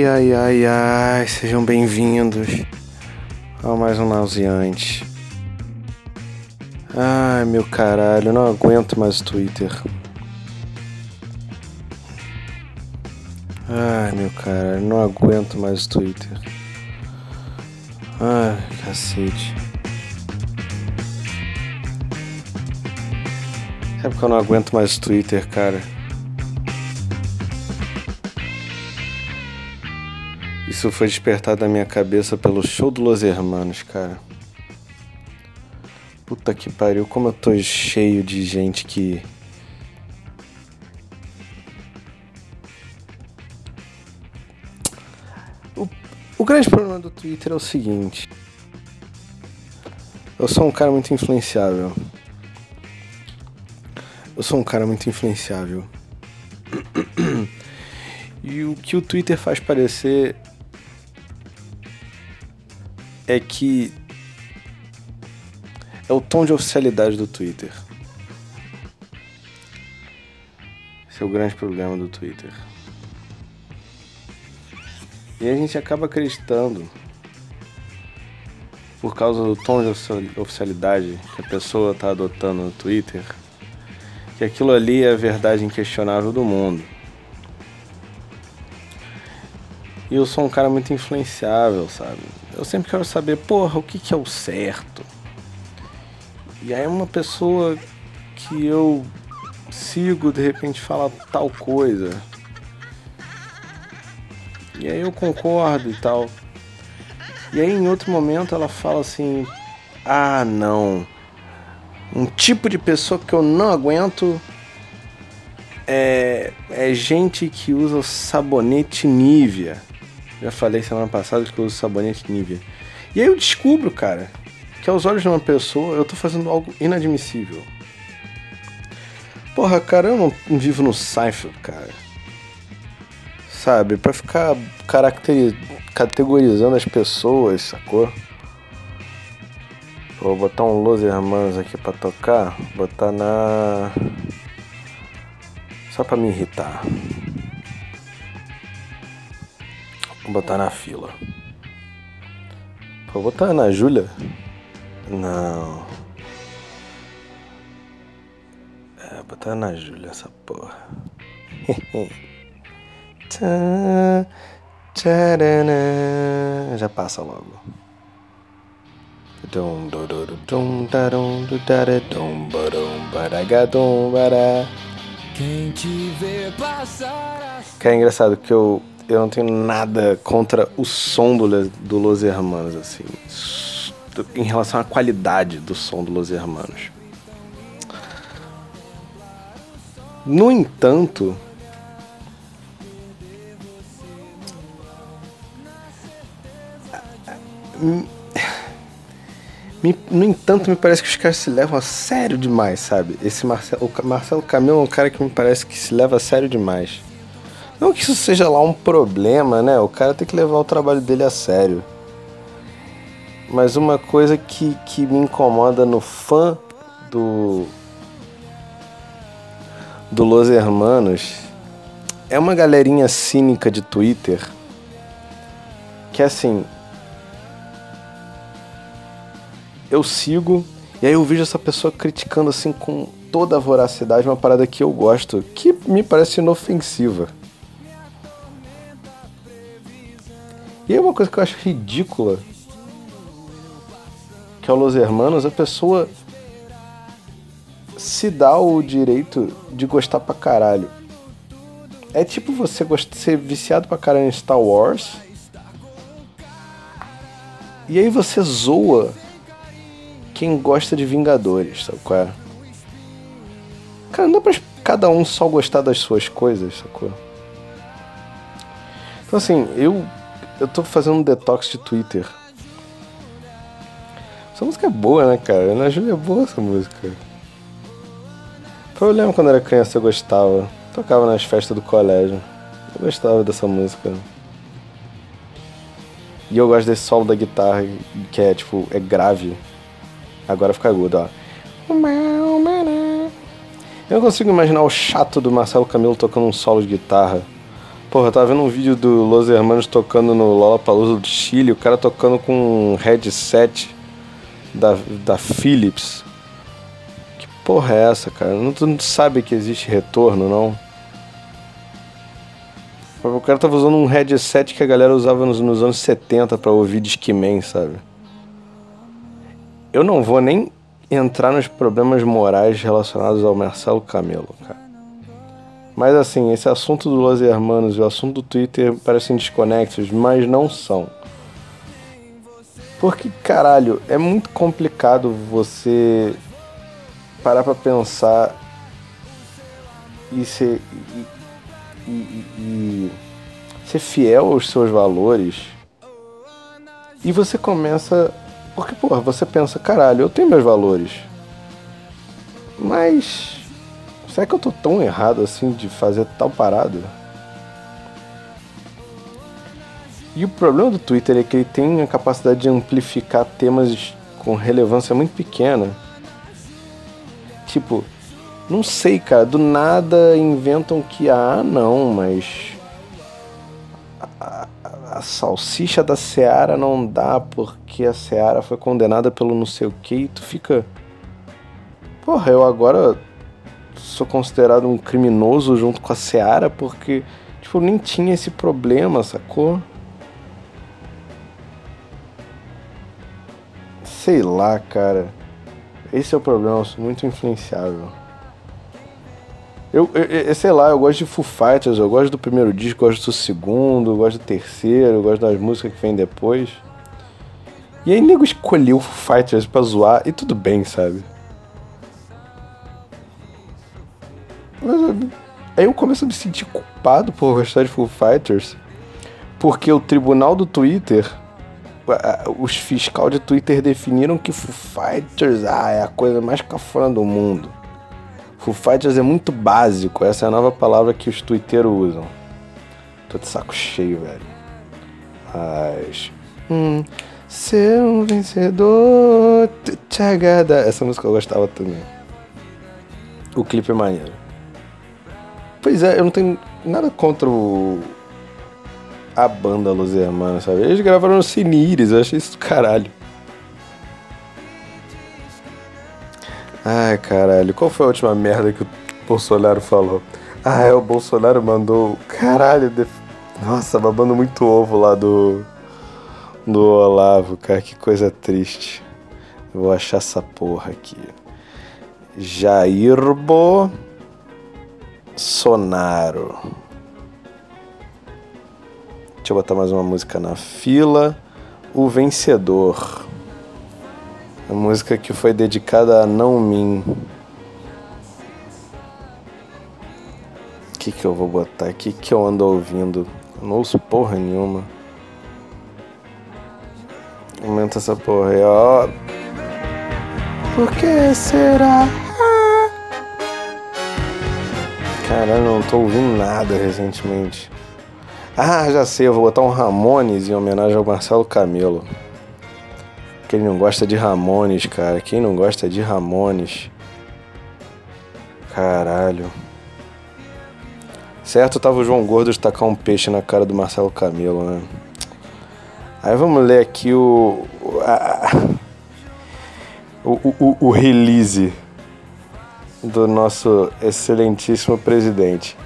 Ai, ai, ai, ai, sejam bem-vindos a mais um nauseante. Ai, meu caralho, não aguento mais o Twitter. Ai, meu caralho, não aguento mais o Twitter. Ai, cacete. Sabe que eu não aguento mais o Twitter, cara? Isso foi despertado na minha cabeça pelo show do Los Hermanos, cara. Puta que pariu, como eu tô cheio de gente que. O, o grande problema do Twitter é o seguinte. Eu sou um cara muito influenciável. Eu sou um cara muito influenciável. E o que o Twitter faz parecer é que é o tom de oficialidade do Twitter. Esse é o grande problema do Twitter. E a gente acaba acreditando, por causa do tom de oficialidade que a pessoa está adotando no Twitter, que aquilo ali é a verdade inquestionável do mundo. E eu sou um cara muito influenciável, sabe? Eu sempre quero saber, porra, o que, que é o certo? E aí uma pessoa que eu sigo de repente fala tal coisa. E aí eu concordo e tal. E aí em outro momento ela fala assim: "Ah, não. Um tipo de pessoa que eu não aguento é, é gente que usa sabonete Nivea. Já falei semana passada que eu uso sabonete Nivea. E aí eu descubro, cara, que aos olhos de uma pessoa eu tô fazendo algo inadmissível. Porra, cara, eu não vivo no Seinfeld, cara. Sabe, pra ficar categorizando as pessoas, sacou? Vou botar um Los Hermanos aqui pra tocar. Botar na. Só pra me irritar. Botar na fila. Vou botar na Júlia? Não. É, botar na Júlia essa porra. Já passa logo. Quem te vê passar. Que é engraçado que eu eu não tenho nada contra o som do, do Los Hermanos, assim. Em relação à qualidade do som do Los Hermanos. No entanto, me, no entanto, me parece que os caras se levam a sério demais, sabe? Esse Marcelo, o Marcelo Camilo é um cara que me parece que se leva a sério demais. Não que isso seja lá um problema, né? O cara tem que levar o trabalho dele a sério. Mas uma coisa que, que me incomoda no fã do. do Los Hermanos é uma galerinha cínica de Twitter que assim. Eu sigo e aí eu vejo essa pessoa criticando assim com toda a voracidade uma parada que eu gosto, que me parece inofensiva. E aí uma coisa que eu acho ridícula, que é o Los Hermanos, a pessoa se dá o direito de gostar pra caralho. É tipo você ser viciado pra caralho em Star Wars. E aí você zoa quem gosta de Vingadores, sabe qual é? Cara, não dá pra cada um só gostar das suas coisas, sacou? Então assim, eu eu tô fazendo um detox de Twitter. Essa música é boa, né, cara? Ana Júlia é boa essa música. Eu lembro quando era criança eu gostava. Tocava nas festas do colégio. Eu gostava dessa música. E eu gosto desse solo da guitarra, que é tipo, é grave. Agora fica agudo, ó. Eu não consigo imaginar o chato do Marcelo Camilo tocando um solo de guitarra Porra, eu tava vendo um vídeo do Los Hermanos tocando no Lollapalooza do Chile, o cara tocando com um headset da, da Philips. Que porra é essa, cara? Não, tu não sabe que existe retorno, não? O cara tava usando um headset que a galera usava nos, nos anos 70 pra ouvir Discman, sabe? Eu não vou nem entrar nos problemas morais relacionados ao Marcelo Camelo, cara. Mas assim, esse assunto do Los Hermanos e o assunto do Twitter parecem desconexos, mas não são. Porque, caralho, é muito complicado você parar pra pensar e ser. E, e, e ser fiel aos seus valores. E você começa. Porque, porra, você pensa, caralho, eu tenho meus valores. Mas Será que eu tô tão errado assim de fazer tal parada? E o problema do Twitter é que ele tem a capacidade de amplificar temas com relevância muito pequena. Tipo, não sei, cara, do nada inventam que, ah, não, mas. A, a, a salsicha da Seara não dá porque a Seara foi condenada pelo não sei o que e tu fica. Porra, eu agora sou considerado um criminoso junto com a Seara porque, tipo, nem tinha esse problema, sacou? Sei lá, cara. Esse é o problema, eu sou muito influenciável. Eu, eu, eu, sei lá, eu gosto de Foo Fighters, eu gosto do primeiro disco, gosto do segundo, gosto do terceiro, gosto das músicas que vem depois. E aí nego escolheu Foo Fighters pra zoar e tudo bem, sabe? Aí eu começo a me sentir culpado por gostar de Foo Fighters, porque o tribunal do Twitter, os fiscal de Twitter definiram que Foo Fighters ah, é a coisa mais cafona do mundo. Foo Fighters é muito básico, essa é a nova palavra que os twitteiros usam. Tô de saco cheio, velho. Mas. Hum, ser um vencedor. Essa música eu gostava também. O clipe é maneiro. Pois é, eu não tenho nada contra o... a banda Los Hermanos, sabe? Eles gravaram no Sinires, eu achei isso do caralho. Ai, caralho, qual foi a última merda que o Bolsonaro falou? Ah, é, o Bolsonaro mandou. Caralho, def... nossa, babando muito ovo lá do. Do Olavo, cara, que coisa triste. Eu vou achar essa porra aqui. Jairbo. Sonaro. Deixa eu botar mais uma música na fila. O Vencedor. A música que foi dedicada a Não Min. O que, que eu vou botar? O que, que eu ando ouvindo? Eu não ouço porra nenhuma. Aumenta essa porra aí, ó. Por que será? Caralho, não tô ouvindo nada recentemente. Ah, já sei, eu vou botar um Ramones em homenagem ao Marcelo Camelo. Quem não gosta de Ramones, cara? Quem não gosta de Ramones? Caralho. Certo, tava o João Gordo de tacar um peixe na cara do Marcelo Camelo, né? Aí vamos ler aqui o. O, o, o release do nosso excelentíssimo presidente.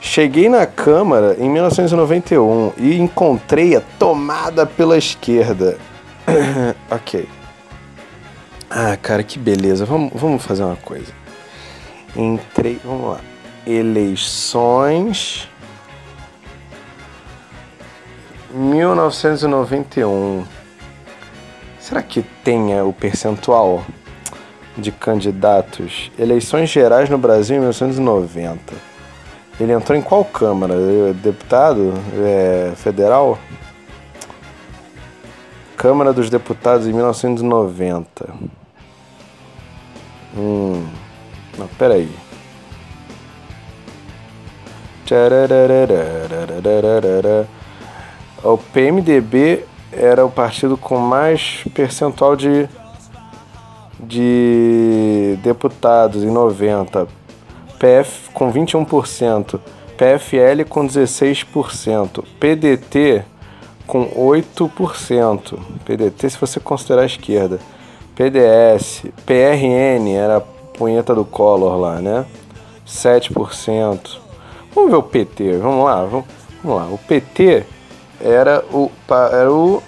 Cheguei na Câmara em 1991 e encontrei a tomada pela esquerda. ok. Ah, cara, que beleza. Vamos, vamos fazer uma coisa. Entrei. Vamos lá. Eleições. 1991. Será que tenha o percentual? De candidatos. Eleições gerais no Brasil em 1990. Ele entrou em qual Câmara? Deputado é, federal? Câmara dos Deputados em 1990. Hum. Não, peraí. O PMDB era o partido com mais percentual de de deputados em 90, PF com 21%, PFL com 16%, PDT com 8%. PDT se você considerar a esquerda. PDS, PRN era a punheta do Collor lá, né? 7%. Vamos ver o PT, vamos lá, vamos, lá. O PT era o, era o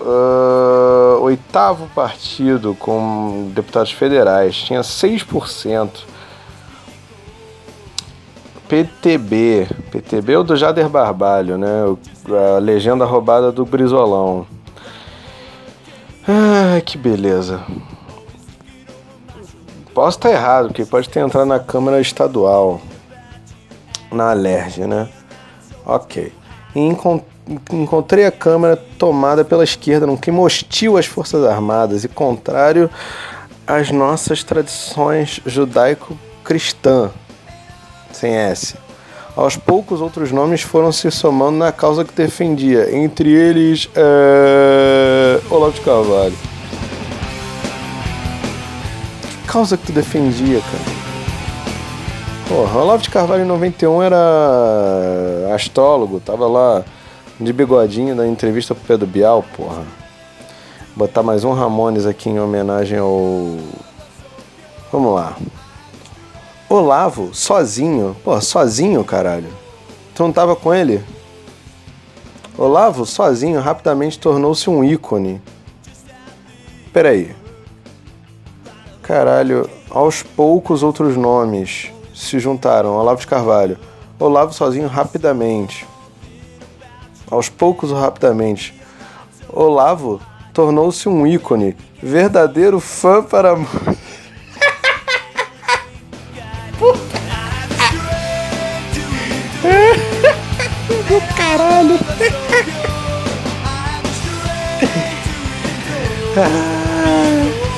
uh, oitavo partido com deputados federais, tinha 6%. PTB, PTB é o do Jader Barbalho, né? A legenda roubada do Brizolão. Ah, que beleza. Posso estar errado, porque pode ter entrado na Câmara Estadual, na Alerj, né? Ok. E encontrei a Câmara tomada pela esquerda num clima hostil às Forças Armadas e contrário às nossas tradições judaico-cristã, sem S. Aos poucos, outros nomes foram se somando na causa que defendia, entre eles é... Olavo de Carvalho. Que causa que tu defendia, cara? Porra, Olavo de Carvalho em 91 era astrólogo, tava lá de bigodinho da entrevista pro Pedro Bial, porra. Botar mais um Ramones aqui em homenagem ao. Vamos lá. Olavo, sozinho. Pô, sozinho, caralho. Tu não tava com ele? Olavo, sozinho, rapidamente tornou-se um ícone. Peraí. Caralho, aos poucos outros nomes se juntaram. Olavo de Carvalho. Olavo sozinho rapidamente. Aos poucos ou rapidamente. Olavo tornou-se um ícone. Verdadeiro fã para. do caralho.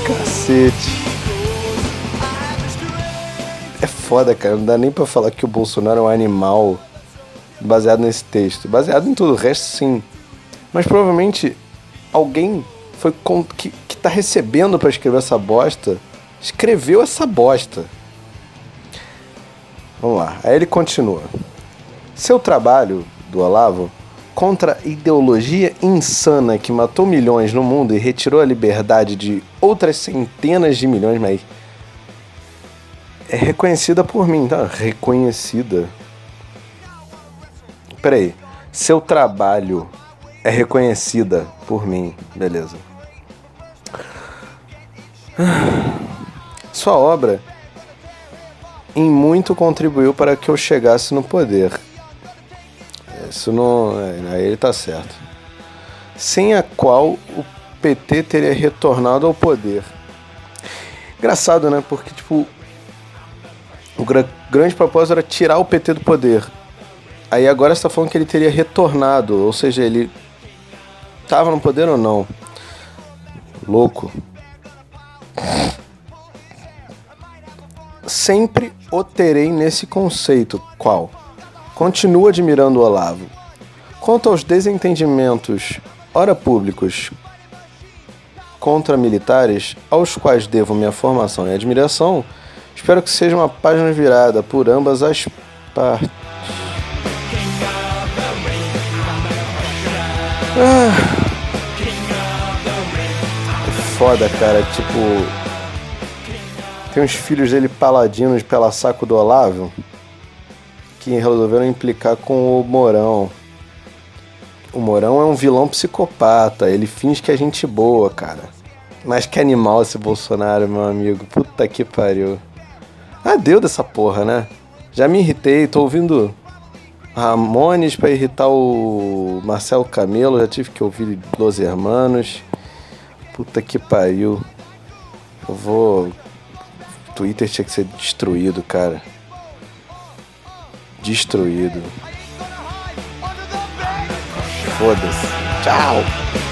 cacete. É foda, cara. Não dá nem pra falar que o Bolsonaro é um animal baseado nesse texto. Baseado em tudo, o resto sim. Mas provavelmente alguém foi com, que, que tá recebendo para escrever essa bosta escreveu essa bosta. Vamos lá. Aí ele continua. Seu trabalho do Olavo contra a ideologia insana que matou milhões no mundo e retirou a liberdade de outras centenas de milhões, mas é reconhecida por mim, tá? Reconhecida. Peraí. Seu trabalho é reconhecida por mim, beleza. Sua obra em muito contribuiu para que eu chegasse no poder. Isso não. Aí ele tá certo. Sem a qual o PT teria retornado ao poder. Engraçado, né? Porque, tipo, o grande propósito era tirar o PT do poder. Aí agora está falando que ele teria retornado, ou seja, ele estava no poder ou não. Louco. Sempre o terei nesse conceito. Qual? Continuo admirando o Olavo. Quanto aos desentendimentos, ora públicos, contra militares, aos quais devo minha formação e admiração, espero que seja uma página virada por ambas as partes. Ah. É foda, cara. Tipo. Tem uns filhos dele paladinos pela saco do Olavo que resolveram implicar com o Morão. O Morão é um vilão psicopata, ele finge que é gente boa, cara. Mas que animal esse Bolsonaro, meu amigo. Puta que pariu. Ah, deu dessa porra, né? Já me irritei, tô ouvindo Ramones para irritar o Marcelo Camelo, já tive que ouvir Los Hermanos. Puta que pariu. Eu vou. Twitter tinha que ser destruído, cara destruído. Foda-se. Tchau.